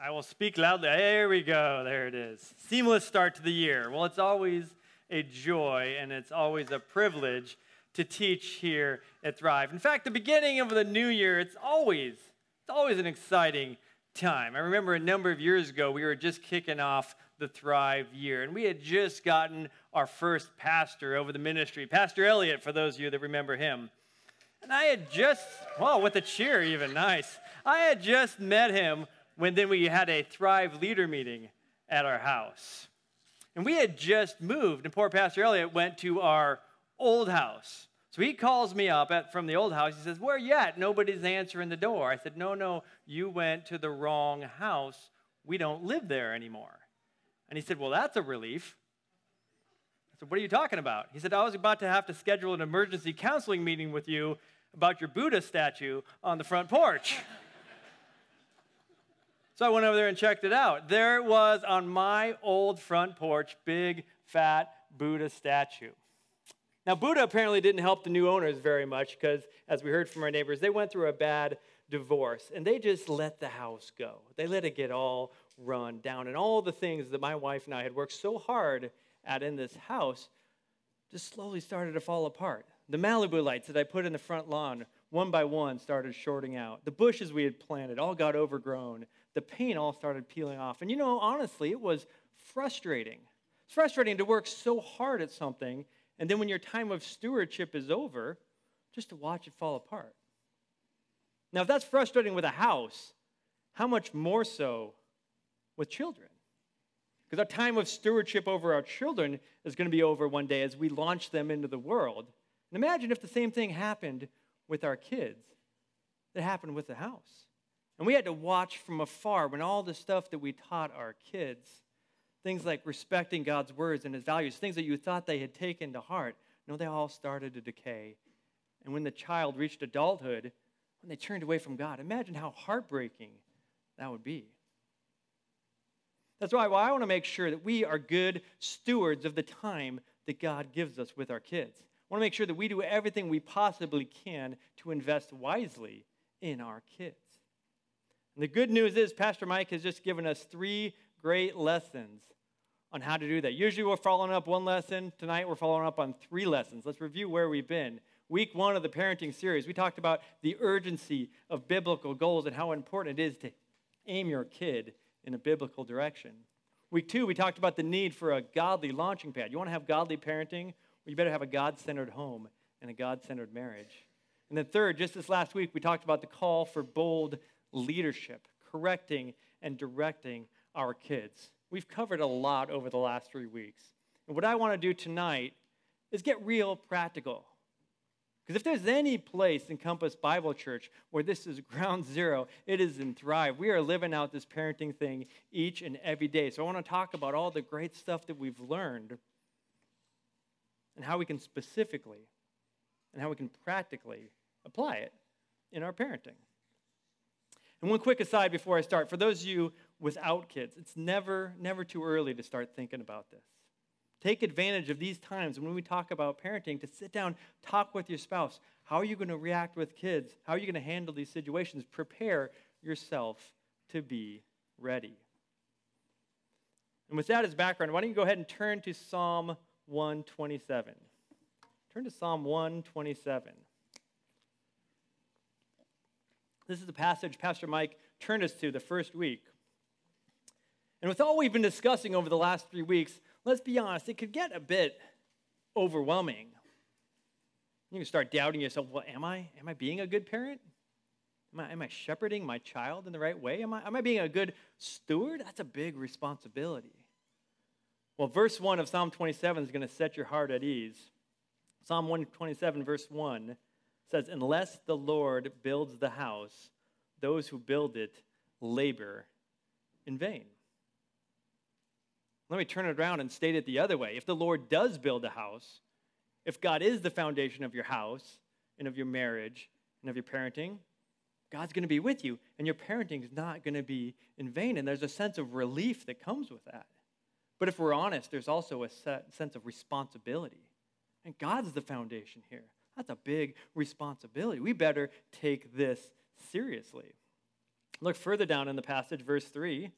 I will speak loudly. There we go. There it is. Seamless start to the year. Well, it's always a joy and it's always a privilege to teach here at Thrive. In fact, the beginning of the new year, it's always it's always an exciting time. I remember a number of years ago, we were just kicking off the Thrive year, and we had just gotten our first pastor over the ministry, Pastor Elliott, for those of you that remember him. And I had just, well, with a cheer, even nice. I had just met him when then we had a Thrive leader meeting at our house. And we had just moved, and poor Pastor Elliott went to our old house. So he calls me up at, from the old house. He says, Where you at? Nobody's answering the door. I said, No, no, you went to the wrong house. We don't live there anymore. And he said, Well, that's a relief. I said, What are you talking about? He said, I was about to have to schedule an emergency counseling meeting with you about your Buddha statue on the front porch. so I went over there and checked it out. There was on my old front porch, big, fat Buddha statue. Now, Buddha apparently didn't help the new owners very much because, as we heard from our neighbors, they went through a bad divorce and they just let the house go. They let it get all run down. And all the things that my wife and I had worked so hard at in this house just slowly started to fall apart. The Malibu lights that I put in the front lawn, one by one, started shorting out. The bushes we had planted all got overgrown. The paint all started peeling off. And you know, honestly, it was frustrating. It's frustrating to work so hard at something and then when your time of stewardship is over, just to watch it fall apart. Now, if that's frustrating with a house, how much more so with children? Because our time of stewardship over our children is going to be over one day as we launch them into the world. And imagine if the same thing happened with our kids that happened with the house. And we had to watch from afar when all the stuff that we taught our kids Things like respecting God's words and his values, things that you thought they had taken to heart, no, they all started to decay. And when the child reached adulthood, when they turned away from God, imagine how heartbreaking that would be. That's why well, I want to make sure that we are good stewards of the time that God gives us with our kids. I want to make sure that we do everything we possibly can to invest wisely in our kids. And the good news is, Pastor Mike has just given us three great lessons on how to do that. Usually we're following up one lesson. Tonight we're following up on three lessons. Let's review where we've been. Week one of the parenting series, we talked about the urgency of biblical goals and how important it is to aim your kid in a biblical direction. Week two, we talked about the need for a godly launching pad. You want to have godly parenting? Well, you better have a God centered home and a God centered marriage. And then, third, just this last week, we talked about the call for bold leadership, correcting and directing our kids. We've covered a lot over the last three weeks. And what I want to do tonight is get real practical. Because if there's any place in Compass Bible Church where this is ground zero, it is in Thrive. We are living out this parenting thing each and every day. So I want to talk about all the great stuff that we've learned and how we can specifically and how we can practically apply it in our parenting. And one quick aside before I start for those of you without kids. It's never, never too early to start thinking about this. Take advantage of these times when we talk about parenting to sit down, talk with your spouse. How are you going to react with kids? How are you going to handle these situations? Prepare yourself to be ready. And with that as background, why don't you go ahead and turn to Psalm 127? Turn to Psalm 127. This is the passage Pastor Mike turned us to the first week. And with all we've been discussing over the last three weeks, let's be honest, it could get a bit overwhelming. You can start doubting yourself well, am I? Am I being a good parent? Am I, am I shepherding my child in the right way? Am I, am I being a good steward? That's a big responsibility. Well, verse 1 of Psalm 27 is going to set your heart at ease. Psalm 127, verse 1 says, Unless the Lord builds the house, those who build it labor in vain. Let me turn it around and state it the other way. If the Lord does build a house, if God is the foundation of your house and of your marriage and of your parenting, God's going to be with you, and your parenting is not going to be in vain. And there's a sense of relief that comes with that. But if we're honest, there's also a sense of responsibility. And God's the foundation here. That's a big responsibility. We better take this seriously. Look further down in the passage, verse 3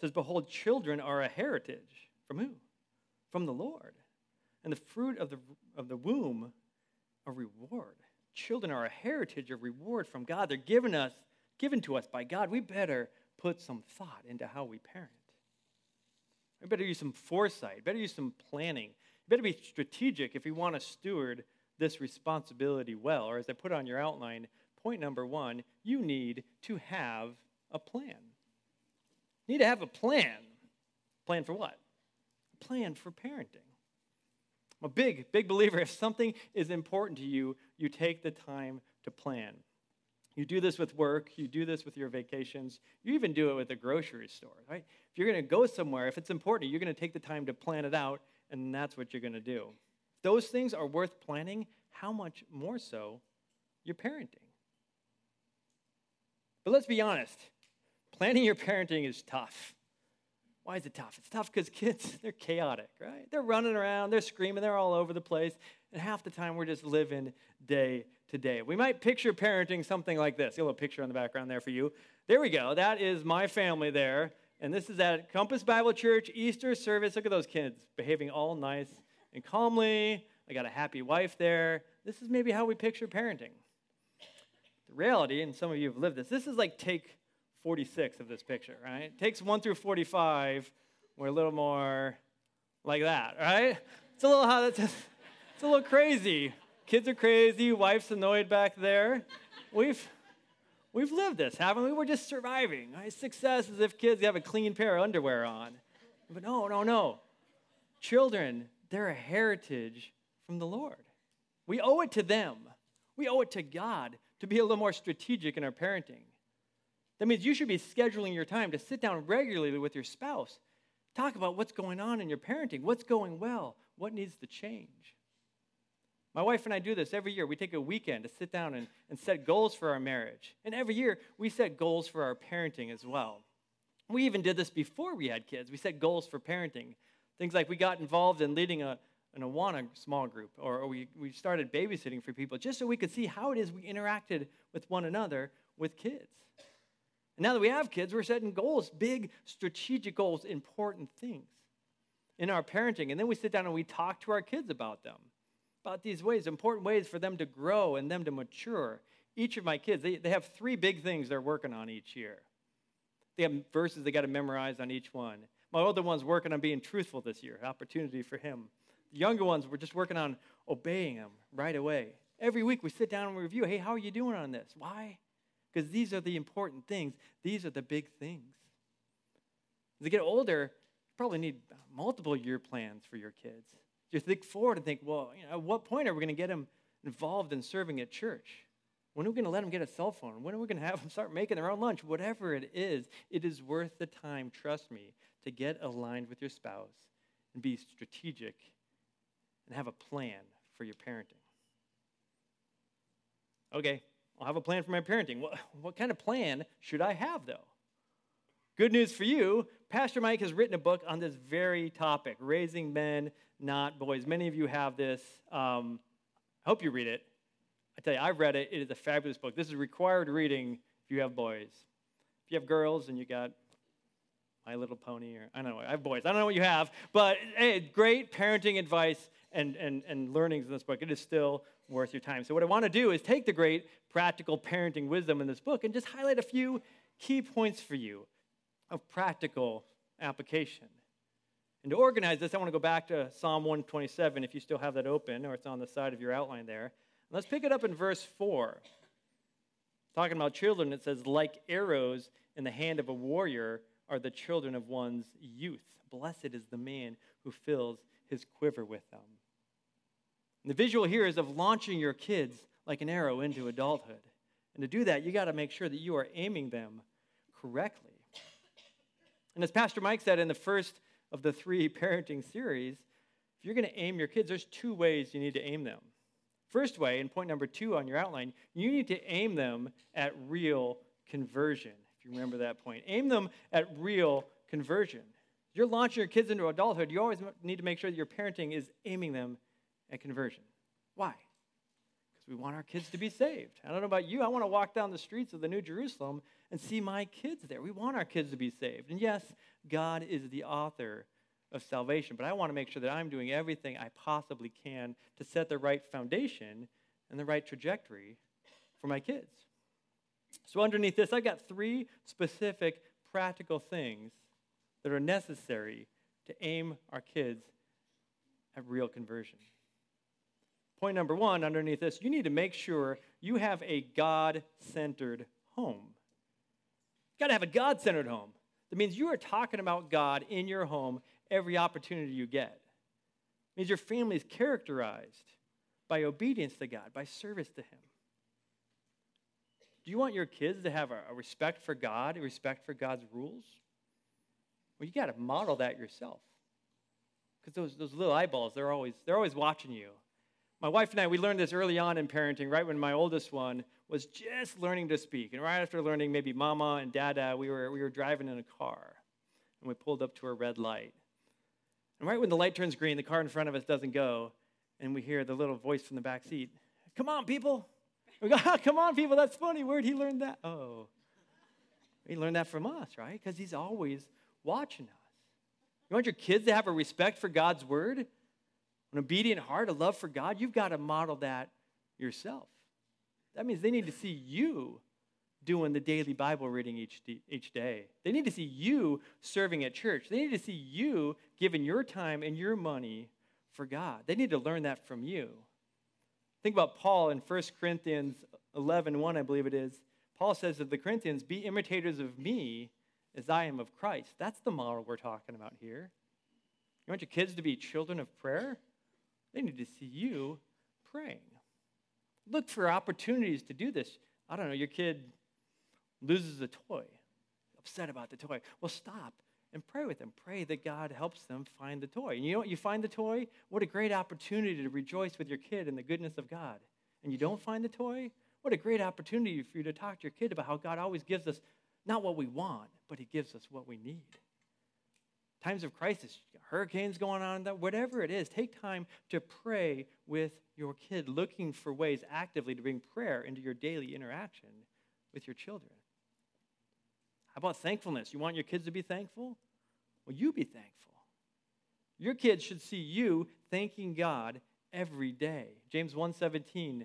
says, Behold, children are a heritage. From who? From the Lord. And the fruit of the, of the womb, a reward. Children are a heritage, a reward from God. They're given us, given to us by God. We better put some thought into how we parent. We better use some foresight, better use some planning. better be strategic if we want to steward this responsibility well. Or as I put on your outline, point number one, you need to have a plan. You need to have a plan. Plan for what? Plan for parenting. I'm a big, big believer. If something is important to you, you take the time to plan. You do this with work, you do this with your vacations, you even do it with a grocery store, right? If you're to go somewhere, if it's important, you're to take the time to plan it out, and that's what you're to do. If those things are worth planning, how much more so your parenting? But let's be honest planning your parenting is tough. Why is it tough? It's tough because kids, they're chaotic, right? They're running around, they're screaming, they're all over the place. And half the time we're just living day to day. We might picture parenting something like this. a little picture on the background there for you. There we go. That is my family there. And this is at Compass Bible Church Easter service. Look at those kids behaving all nice and calmly. I got a happy wife there. This is maybe how we picture parenting. The reality, and some of you have lived this, this is like take 46 of this picture, right? Takes 1 through 45, we're a little more like that, right? It's a little how that's it's a little crazy. Kids are crazy, wife's annoyed back there. We've we've lived this, haven't we? We're just surviving. Right? Success is if kids have a clean pair of underwear on. But no, no, no. Children, they're a heritage from the Lord. We owe it to them. We owe it to God to be a little more strategic in our parenting. That means you should be scheduling your time to sit down regularly with your spouse. Talk about what's going on in your parenting, what's going well, what needs to change. My wife and I do this every year. We take a weekend to sit down and, and set goals for our marriage. And every year, we set goals for our parenting as well. We even did this before we had kids. We set goals for parenting. Things like we got involved in leading a, an Awana small group, or, we, we started babysitting for people just so we could see how it is we interacted with one another with kids. And now that we have kids, we're setting goals, big strategic goals, important things in our parenting. And then we sit down and we talk to our kids about them, about these ways, important ways for them to grow and them to mature. Each of my kids, they, they have three big things they're working on each year. They have verses they got to memorize on each one. My older one's working on being truthful this year, opportunity for him. The younger ones, we're just working on obeying him right away. Every week we sit down and we review hey, how are you doing on this? Why? because these are the important things. These are the big things. As they get older, you probably need multiple year plans for your kids. You think forward and think, well, you know, at what point are we going to get them involved in serving at church? When are we going to let them get a cell phone? When are we going to have them start making their own lunch? Whatever it is, it is worth the time, trust me, to get aligned with your spouse and be strategic and have a plan for your parenting. Okay, I'll have a plan for my parenting. What, what kind of plan should I have, though? Good news for you, Pastor Mike has written a book on this very topic raising men, not boys. Many of you have this. Um, I hope you read it. I tell you, I've read it. It is a fabulous book. This is required reading if you have boys. If you have girls and you got My Little Pony, or I don't know, I have boys. I don't know what you have, but hey, great parenting advice and, and, and learnings in this book. It is still worth your time. So, what I want to do is take the great practical parenting wisdom in this book and just highlight a few key points for you of practical application. And to organize this, I want to go back to Psalm 127 if you still have that open, or it's on the side of your outline there. Let's pick it up in verse 4. Talking about children, it says, like arrows in the hand of a warrior are the children of one's youth. Blessed is the man who fills his quiver with them. And the visual here is of launching your kids like an arrow into adulthood. And to do that, you got to make sure that you are aiming them correctly. And as Pastor Mike said in the first of the three parenting series, if you're going to aim your kids, there's two ways you need to aim them. First way, and point number two on your outline, you need to aim them at real conversion. You remember that point, aim them at real conversion. You're launching your kids into adulthood, you always need to make sure that your parenting is aiming them at conversion. Why? Because we want our kids to be saved. I don't know about you. I want to walk down the streets of the New Jerusalem and see my kids there. We want our kids to be saved. And yes, God is the author of salvation, but I want to make sure that I'm doing everything I possibly can to set the right foundation and the right trajectory for my kids. So, underneath this, I've got three specific practical things that are necessary to aim our kids at real conversion. Point number one underneath this, you need to make sure you have a God centered home. You got to have a God centered home. That means you are talking about God in your home every opportunity you get. It means your family is characterized by obedience to God, by service to Him. Do you want your kids to have a, respect for God, a respect for God's rules? Well, you got to model that yourself. Because those, those little eyeballs, they're always, they're always watching you. My wife and I, we learned this early on in parenting, right when my oldest one was just learning to speak. And right after learning maybe mama and dada, we were, we were driving in a car. And we pulled up to a red light. And right when the light turns green, the car in front of us doesn't go. And we hear the little voice from the back seat Come on, people. We go, oh, Come on, people. That's funny. Where'd he learn that? Oh. He learned that from us, right? Because he's always watching us. You want your kids to have a respect for God's word? An obedient heart, a love for God? You've got to model that yourself. That means they need to see you doing the daily Bible reading each, each day. They need to see you serving at church. They need to see you giving your time and your money for God. They need to learn that from you. Think about Paul in 1 Corinthians 11 1, I believe it is. Paul says of the Corinthians, Be imitators of me as I am of Christ. That's the model we're talking about here. You want your kids to be children of prayer? They need to see you praying. Look for opportunities to do this. I don't know, your kid loses a toy, upset about the toy. Well, stop and pray with them. Pray that God helps them find the toy. And you know what? You find the toy, what a great opportunity to rejoice with your kid in the goodness of God. And you don't find the toy, what a great opportunity for you to talk to your kid about how God always gives us not what we want, but He gives us what we need. Times of crisis, hurricanes going on, whatever it is, take time to pray with your kid, looking for ways actively to bring prayer into your daily interaction with your children. About thankfulness? You want your kids to be thankful? Well, you be thankful. Your kids should see you thanking God every day. James 1:17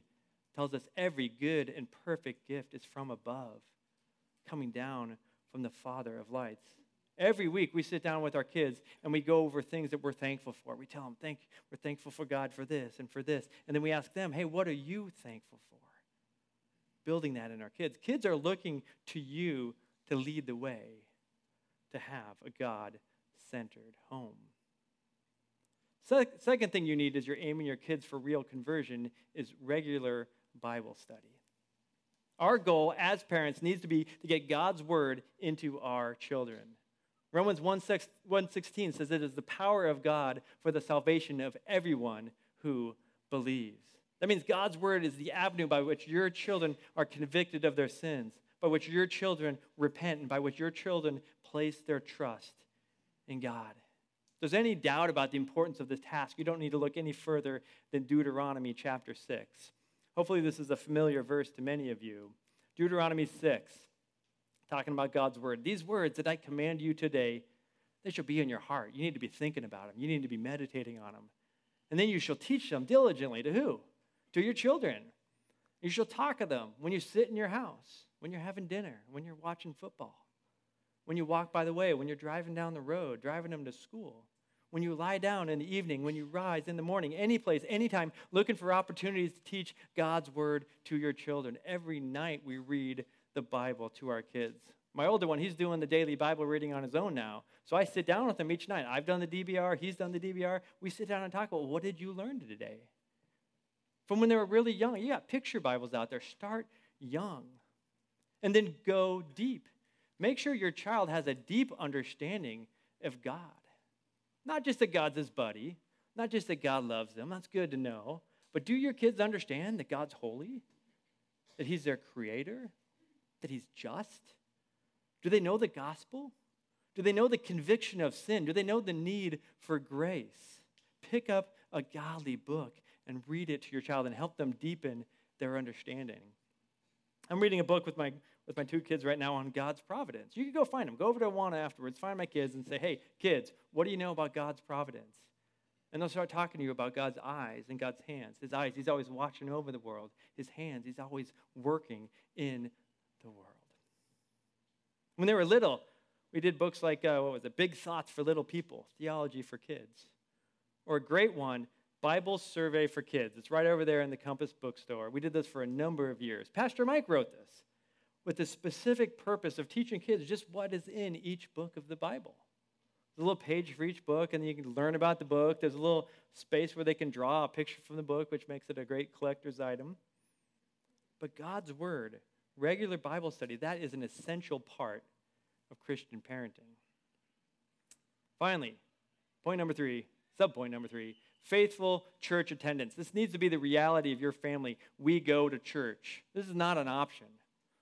tells us every good and perfect gift is from above, coming down from the Father of lights. Every week we sit down with our kids and we go over things that we're thankful for. We tell them, Thank, we're thankful for God for this and for this. And then we ask them, hey, what are you thankful for? Building that in our kids. Kids are looking to you to lead the way to have a God centered home. Se- second thing you need is you're aiming your kids for real conversion is regular Bible study. Our goal as parents needs to be to get God's word into our children. Romans 1:16 says it is the power of God for the salvation of everyone who believes. That means God's word is the avenue by which your children are convicted of their sins, by which your children repent, and by which your children place their trust in God. If there's any doubt about the importance of this task, you don't need to look any further than Deuteronomy chapter 6. Hopefully, this is a familiar verse to many of you. Deuteronomy 6 talking about God's word. These words that I command you today, they shall be in your heart. You need to be thinking about them, you need to be meditating on them. And then you shall teach them diligently to who? To your children. You shall talk of them when you sit in your house, when you're having dinner, when you're watching football, when you walk by the way, when you're driving down the road, driving them to school, when you lie down in the evening, when you rise in the morning, any place, anytime, looking for opportunities to teach God's word to your children. Every night we read the Bible to our kids. My older one, he's doing the daily Bible reading on his own now. So I sit down with him each night. I've done the DBR, he's done the DBR. We sit down and talk about what did you learn today? From when they were really young. You got picture Bibles out there. Start young. And then go deep. Make sure your child has a deep understanding of God. Not just that God's his buddy, not just that God loves them. That's good to know. But do your kids understand that God's holy? That he's their creator? that he's just? Do they know the gospel? Do they know the conviction of sin? Do they know the need for grace? Pick up a godly book and read it to your child and help them deepen their understanding. I'm reading a book with my with my two kids right now on God's providence. You can go find them. Go over to Awana afterwards, find my kids, and say, hey, kids, what do you know about God's providence? And they'll start talking to you about God's eyes and God's hands. His eyes, He's always watching over the world. His hands, He's always working in the world. When they were little, we did books like, uh, what was it, Big Thoughts for Little People, Theology for Kids. Or a great one, Bible Survey for Kids. It's right over there in the Compass bookstore. We did this for a number of years. Pastor Mike wrote this with the specific purpose of teaching kids just what is in each book of the Bible. There's a little page for each book, and you can learn about the book. There's a little space where they can draw a picture from the book, which makes it a great collector's item. But God's Word, regular Bible study, that is an essential part of Christian parenting. Finally, point number three, sub point number three faithful church attendance. This needs to be the reality of your family. We go to church. This is not an option.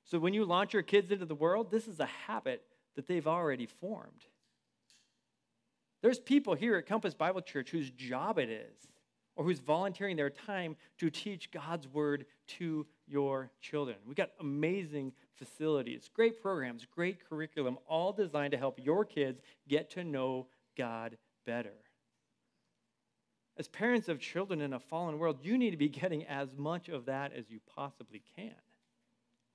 So when you launch your kids into the world, this is a habit that they've already formed. There's people here at Compass Bible Church whose job it is, or who's volunteering their time to teach God's word to your children. We've got amazing facilities, great programs, great curriculum, all designed to help your kids get to know God better. As parents of children in a fallen world, you need to be getting as much of that as you possibly can.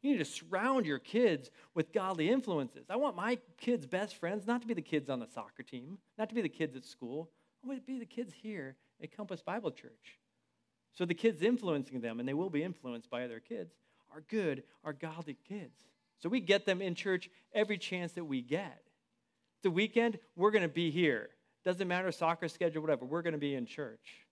You need to surround your kids with godly influences. I want my kids' best friends not to be the kids on the soccer team, not to be the kids at school. I want to be the kids here at Compass Bible Church. So the kids influencing them, and they will be influenced by other kids, are good, are godly kids. So we get them in church every chance that we get. The weekend, we're going to be here. Doesn't matter, soccer schedule, whatever, we're going to be in church.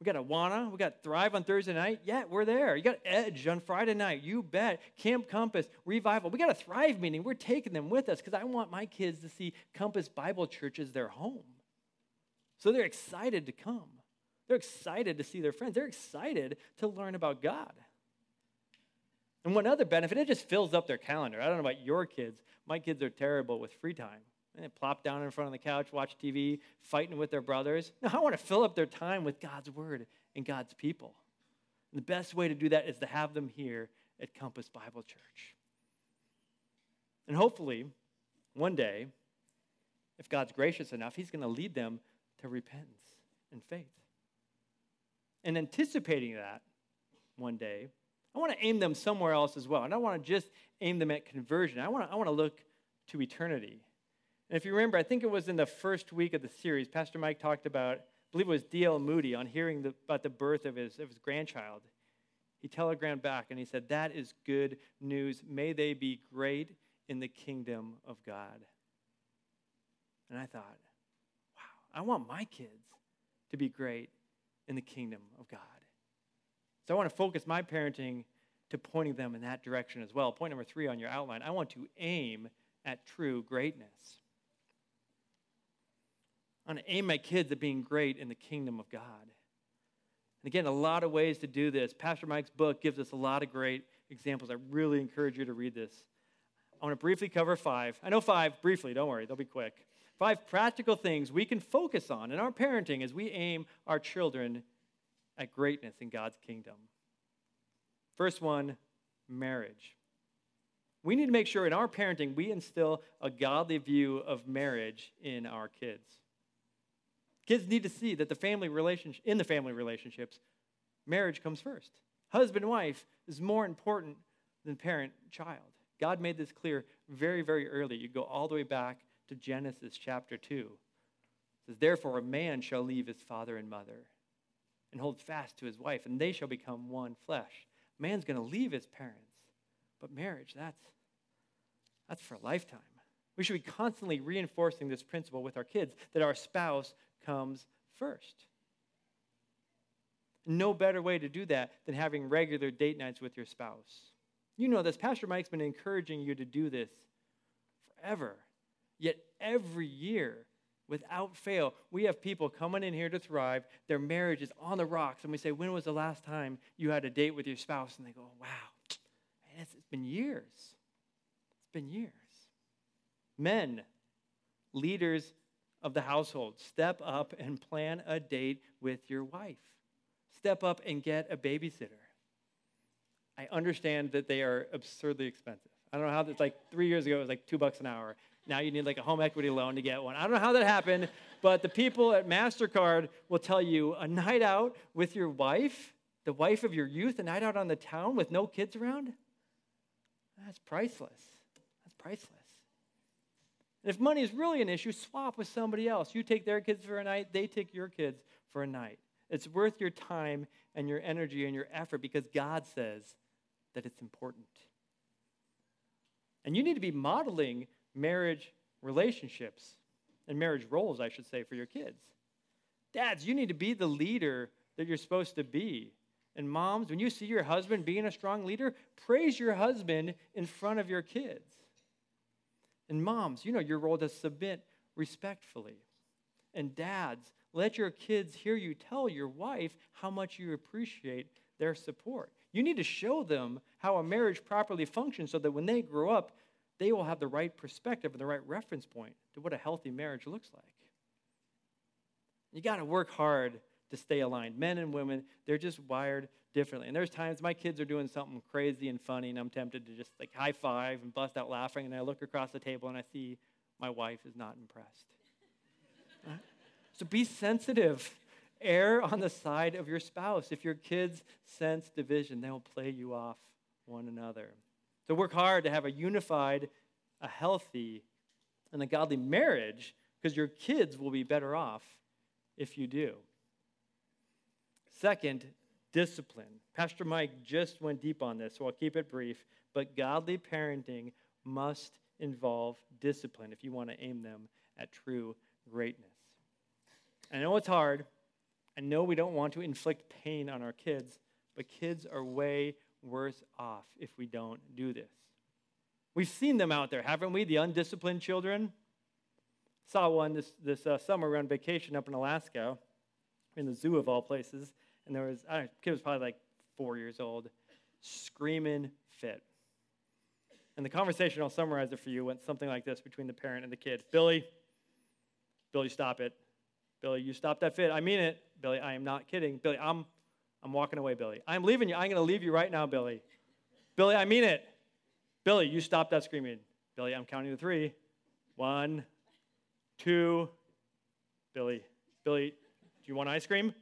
We got Awana. We got Thrive on Thursday night. Yeah, we're there. You got Edge on Friday night. You bet. Camp Compass, Revival. We got a Thrive meeting. We're taking them with us because I want my kids to see Compass Bible Church as their home. So they're excited to come. They're excited to see their friends. They're excited to learn about God. And one other benefit, it just fills up their calendar. I don't know about your kids. My kids are terrible with free time. And plop down in front of the couch, watch TV, fighting with their brothers. No, I want to fill up their time with God's word and God's people. And the best way to do that is to have them here at Compass Bible Church. And hopefully, one day, if God's gracious enough, He's going to lead them to repentance and faith. And anticipating that one day, I want to aim them somewhere else as well. And I want to just aim them at conversion. I want to, I want to look to eternity and if you remember, I think it was in the first week of the series, Pastor Mike talked about, I believe it was D.L. Moody, on hearing the, about the birth of his, of his grandchild. He telegrammed back and he said, That is good news. May they be great in the kingdom of God. And I thought, wow, I want my kids to be great in the kingdom of God. So I want to focus my parenting to pointing them in that direction as well. Point number three on your outline I want to aim at true greatness. I want to aim my kids at being great in the kingdom of God. And again, a lot of ways to do this. Pastor Mike's book gives us a lot of great examples. I really encourage you to read this. I want to briefly cover five. I know five briefly, don't worry, they'll be quick. Five practical things we can focus on in our parenting as we aim our children at greatness in God's kingdom. First one marriage. We need to make sure in our parenting we instill a godly view of marriage in our kids. Kids need to see that the family relationship, in the family relationships, marriage comes first. Husband and wife is more important than parent child. God made this clear very, very early. You go all the way back to Genesis chapter 2. It says, Therefore, a man shall leave his father and mother and hold fast to his wife, and they shall become one flesh. Man's going to leave his parents, but marriage, that's, that's for a lifetime. We should be constantly reinforcing this principle with our kids that our spouse comes first. No better way to do that than having regular date nights with your spouse. You know this. Pastor Mike's been encouraging you to do this forever. Yet every year, without fail, we have people coming in here to thrive. Their marriage is on the rocks. And we say, When was the last time you had a date with your spouse? And they go, Wow, it's been years. It's been years. Men, leaders of the household. Step up and plan a date with your wife. Step up and get a babysitter. I understand that they are absurdly expensive. I don't know how that's like three years ago, it was like two bucks an hour. Now you need like a home equity loan to get one. I don't know how that happened, but the people at MasterCard will tell you a night out with your wife, the wife of your youth, a night out on the town with no kids around, that's priceless. That's priceless. And if money is really an issue, swap with somebody else. You take their kids for a night, they take your kids for a night. It's worth your time and your energy and your effort because God says that it's important. And you need to be modeling marriage relationships and marriage roles, I should say, for your kids. Dads, you need to be the leader that you're supposed to be. And moms, when you see your husband being a strong leader, praise your husband in front of your kids. And moms, you know your role to submit respectfully. And dads, let your kids hear you tell your wife how much you appreciate their support. You need to show them how a marriage properly functions so that when they grow up, they will have the right perspective and the right reference point to what a healthy marriage looks like. You got to work hard to stay aligned. Men and women, they're just wired differently. And there's times my kids are doing something crazy and funny, and I'm tempted to just like high five and bust out laughing, and I look across the table and I see my wife is not impressed. So be sensitive. Err on the side of your spouse. If your kids sense division, they will play you off one another. So work hard to have a unified, a healthy, and a godly marriage because your kids will be better off if you do. Second, discipline. Pastor Mike just went deep on this, so I'll keep it brief. But godly parenting must involve discipline if you want to aim them at true greatness. I know it's hard. I know we don't want to inflict pain on our kids, but kids are way worse off if we don't do this. We've seen them out there, haven't we? The undisciplined children. Saw one this, this uh, summer on vacation up in Alaska, in the zoo of all places, and there was, I don't know, kid was probably like four years old, screaming fit. And the conversation, I'll summarize it for you, went something like this between the parent and the kid Billy, Billy, stop it. Billy, you stop that fit. I mean it. Billy, I am not kidding. Billy, I'm, I'm walking away, Billy. I'm leaving you. I'm going to leave you right now, Billy. Billy, I mean it. Billy, you stop that screaming. Billy, I'm counting to three. One, two. Billy, Billy, do you want ice cream?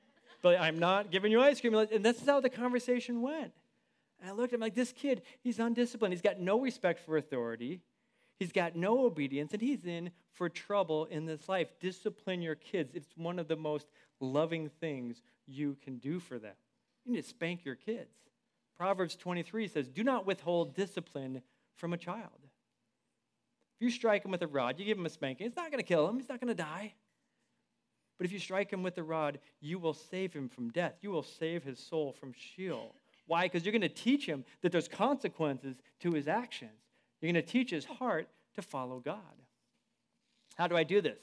Billy, I'm not giving you ice cream. And this is how the conversation went. And I looked at him like, this kid, he's undisciplined. He's got no respect for authority. He's got no obedience, and he's in for trouble in this life. Discipline your kids. It's one of the most loving things you can do for them. You need to spank your kids. Proverbs 23 says, Do not withhold discipline from a child. If you strike him with a rod, you give him a spanking, it's not going to kill him, he's not going to die. But if you strike him with a rod, you will save him from death. You will save his soul from Sheol. Why? Because you're going to teach him that there's consequences to his actions. You're going to teach his heart to follow God. How do I do this?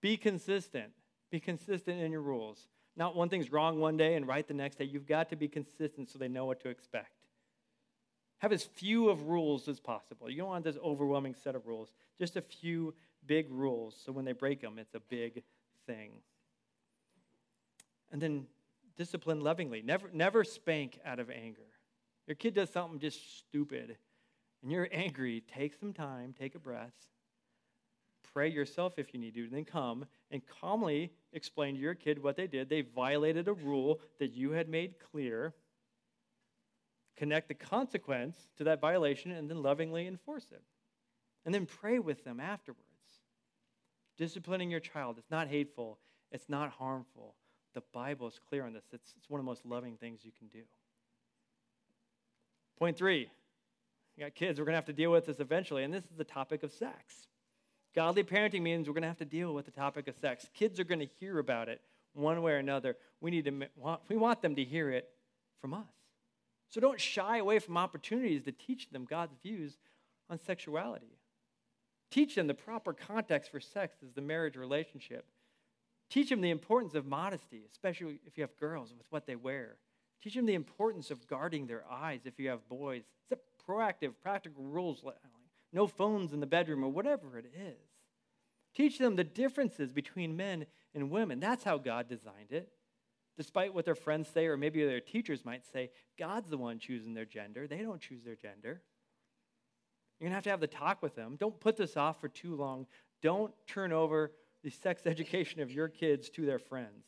Be consistent. Be consistent in your rules. Not one thing's wrong one day and right the next day. You've got to be consistent so they know what to expect. Have as few of rules as possible. You don't want this overwhelming set of rules. Just a few big rules so when they break them, it's a big thing. And then discipline lovingly. Never, never spank out of anger. Your kid does something just stupid and you're angry, take some time, take a breath, pray yourself if you need to, then come and calmly explain to your kid what they did. They violated a rule that you had made clear. Connect the consequence to that violation and then lovingly enforce it. And then pray with them afterwards. Disciplining your child, it's not hateful, it's not harmful. The Bible is clear on this. It's, it's one of the most loving things you can do. Point three you got kids, we're going to have to deal with this eventually. And this is the topic of sex. Godly parenting means we're going to have to deal with the topic of sex. Kids are going to hear about it one way or another. We, need to, we want them to hear it from us. So don't shy away from opportunities to teach them God's views on sexuality. Teach them the proper context for sex as the marriage relationship. Teach them the importance of modesty, especially if you have girls with what they wear. Teach them the importance of guarding their eyes if you have boys. It's a proactive, practical rules like no phones in the bedroom or whatever it is. Teach them the differences between men and women. That's how God designed it. despite what their friends say or maybe their teachers might say, God's the one choosing their gender. They don't choose their gender. You're going to have to have the talk with them. Don't put this off for too long. Don't turn over the sex education of your kids to their friends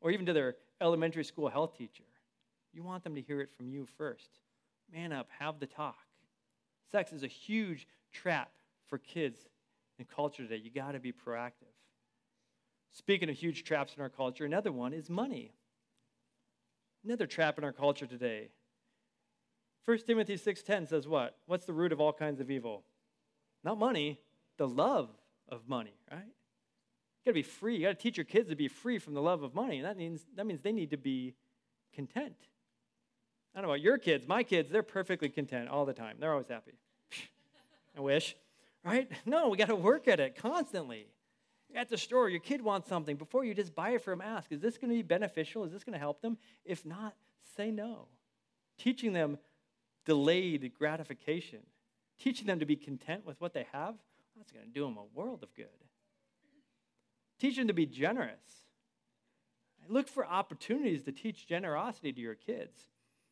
or even to their elementary school health teacher. You want them to hear it from you first. Man up, have the talk. Sex is a huge trap for kids in culture today. You got to be proactive. Speaking of huge traps in our culture, another one is money. Another trap in our culture today. 1 Timothy 6:10 says what? What's the root of all kinds of evil? Not money, the love of money, right? You got to be free. You got to teach your kids to be free from the love of money. And that means that means they need to be content. I don't know about your kids. My kids, they're perfectly content all the time. They're always happy. I wish, right? No, we got to work at it constantly. At the store, your kid wants something. Before you just buy it for them, ask, is this going to be beneficial? Is this going to help them? If not, say no. Teaching them delayed gratification, teaching them to be content with what they have, that's going to do them a world of good. Teach them to be generous. Look for opportunities to teach generosity to your kids.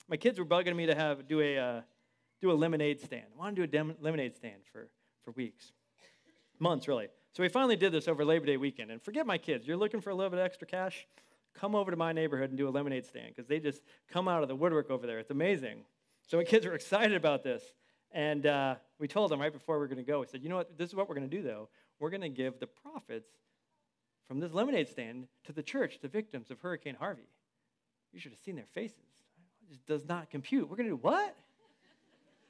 My kids were bugging me to have do a uh, do a lemonade stand. I want to do a dem- lemonade stand for for weeks, months really. So we finally did this over Labor Day weekend. And forget my kids. You're looking for a little bit of extra cash? Come over to my neighborhood and do a lemonade stand because they just come out of the woodwork over there. It's amazing. So my kids were excited about this. And uh, we told them right before we were going to go, we said, you know what? This is what we're going to do, though. We're going to give the profits from this lemonade stand to the church, the victims of Hurricane Harvey. You should have seen their faces. It does not compute. We're going to do what?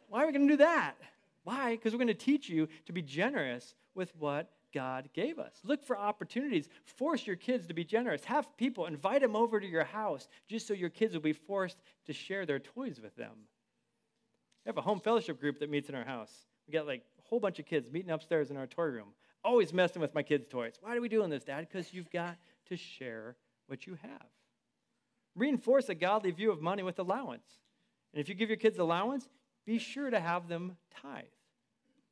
Why are we going to do that? Why? Because we're going to teach you to be generous with what God gave us. Look for opportunities. Force your kids to be generous. Have people, invite them over to your house just so your kids will be forced to share their toys with them. We have a home fellowship group that meets in our house. We got like a whole bunch of kids meeting upstairs in our toy room. Always messing with my kids' toys. Why are we doing this, Dad? Because you've got to share what you have. Reinforce a godly view of money with allowance. And if you give your kids allowance, be sure to have them tithe.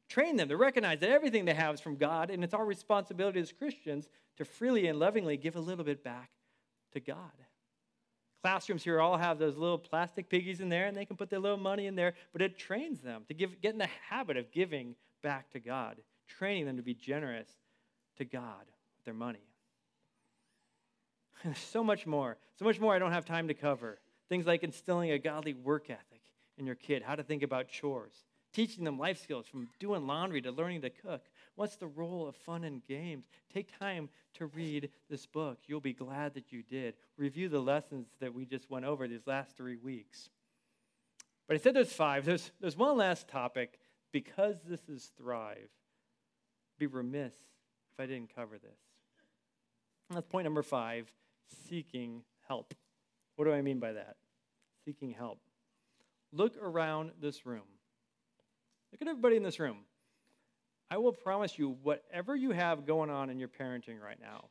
Train them to recognize that everything they have is from God, and it's our responsibility as Christians to freely and lovingly give a little bit back to God. Classrooms here all have those little plastic piggies in there, and they can put their little money in there, but it trains them to give, get in the habit of giving back to God, training them to be generous to God with their money. And so much more, so much more I don't have time to cover. Things like instilling a godly work ethic in your kid, how to think about chores, teaching them life skills from doing laundry to learning to cook. What's the role of fun and games? Take time to read this book. You'll be glad that you did. Review the lessons that we just went over these last three weeks. But I said there's five. There's, there's one last topic. Because this is Thrive, be remiss if I didn't cover this. And that's point number five seeking help. What do I mean by that? Seeking help. Look around this room. Look at everybody in this room. I will promise you, whatever you have going on in your parenting right now,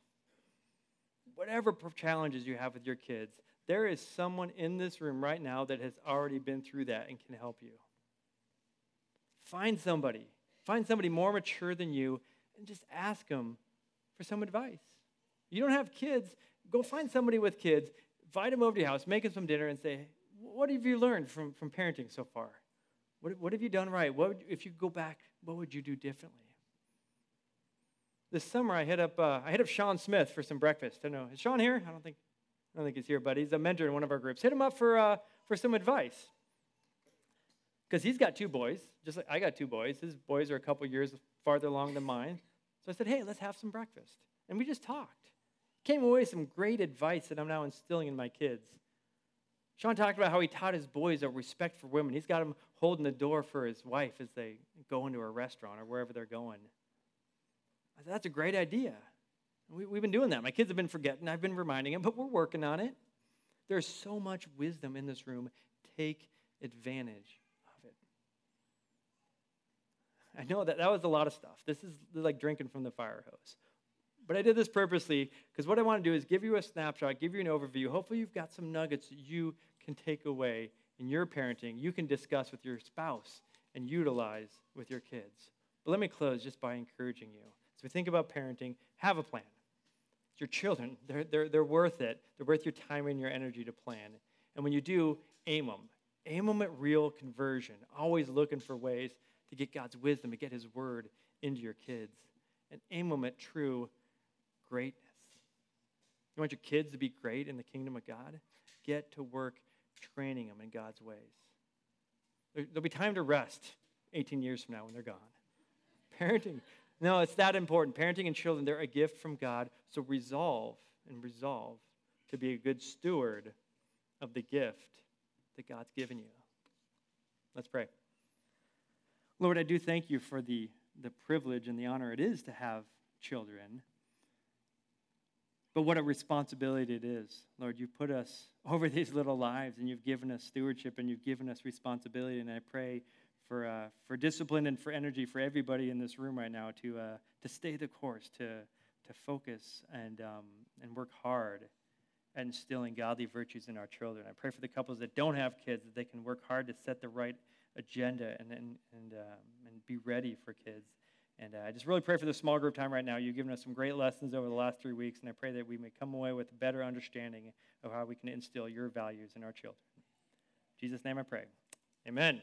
whatever challenges you have with your kids, there is someone in this room right now that has already been through that and can help you. Find somebody. Find somebody more mature than you and just ask them for some advice. You don't have kids, go find somebody with kids, invite them over to your house, make them some dinner, and say, What have you learned from, from parenting so far? What, what have you done right? What would, if you go back, what would you do differently? This summer, I hit up uh, I hit up Sean Smith for some breakfast. I don't know is Sean here? I don't think I don't think he's here, but he's a mentor in one of our groups. Hit him up for uh, for some advice because he's got two boys, just like I got two boys. His boys are a couple years farther along than mine. So I said, hey, let's have some breakfast, and we just talked. Came away with some great advice that I'm now instilling in my kids. Sean talked about how he taught his boys a respect for women. He's got them holding the door for his wife as they go into a restaurant or wherever they're going. I said, that's a great idea. We, have been doing that. My kids have been forgetting. I've been reminding them, but we're working on it. There's so much wisdom in this room. Take advantage of it. I know that that was a lot of stuff. This is like drinking from the fire hose. But I did this purposely because what I want to do is give you a snapshot, give you an overview. Hopefully, you've got some nuggets that you can take away in your parenting, you can discuss with your spouse and utilize with your kids. But let me close just by encouraging you. As we think about parenting, have a plan. your children. They're, they're, they're worth it. They're worth your time and your energy to plan. And when you do, aim them. Aim them at real conversion. Always looking for ways to get God's wisdom, to get His word into your kids. And aim them at true greatness. You want your kids to be great in the kingdom of God? Get to work training them in God's ways. There'll be time to rest 18 years from now when they're gone. Parenting, no, it's that important. Parenting and children, they're a gift from God. So resolve and resolve to be a good steward of the gift that God's given you. Let's pray. Lord, I do thank you for the, the privilege and the honor it is to have children. But what a responsibility it is. Lord, you've put us over these little lives and you've given us stewardship and you've given us responsibility. And I pray for, uh, for discipline and for energy for everybody in this room right now to, uh, to stay the course, to, to focus and, um, and work hard at instilling godly virtues in our children. I pray for the couples that don't have kids that they can work hard to set the right agenda and, and, and, um, and be ready for kids. And uh, I just really pray for the small group time right now. You've given us some great lessons over the last three weeks, and I pray that we may come away with a better understanding of how we can instill your values in our children. In Jesus' name I pray. Amen.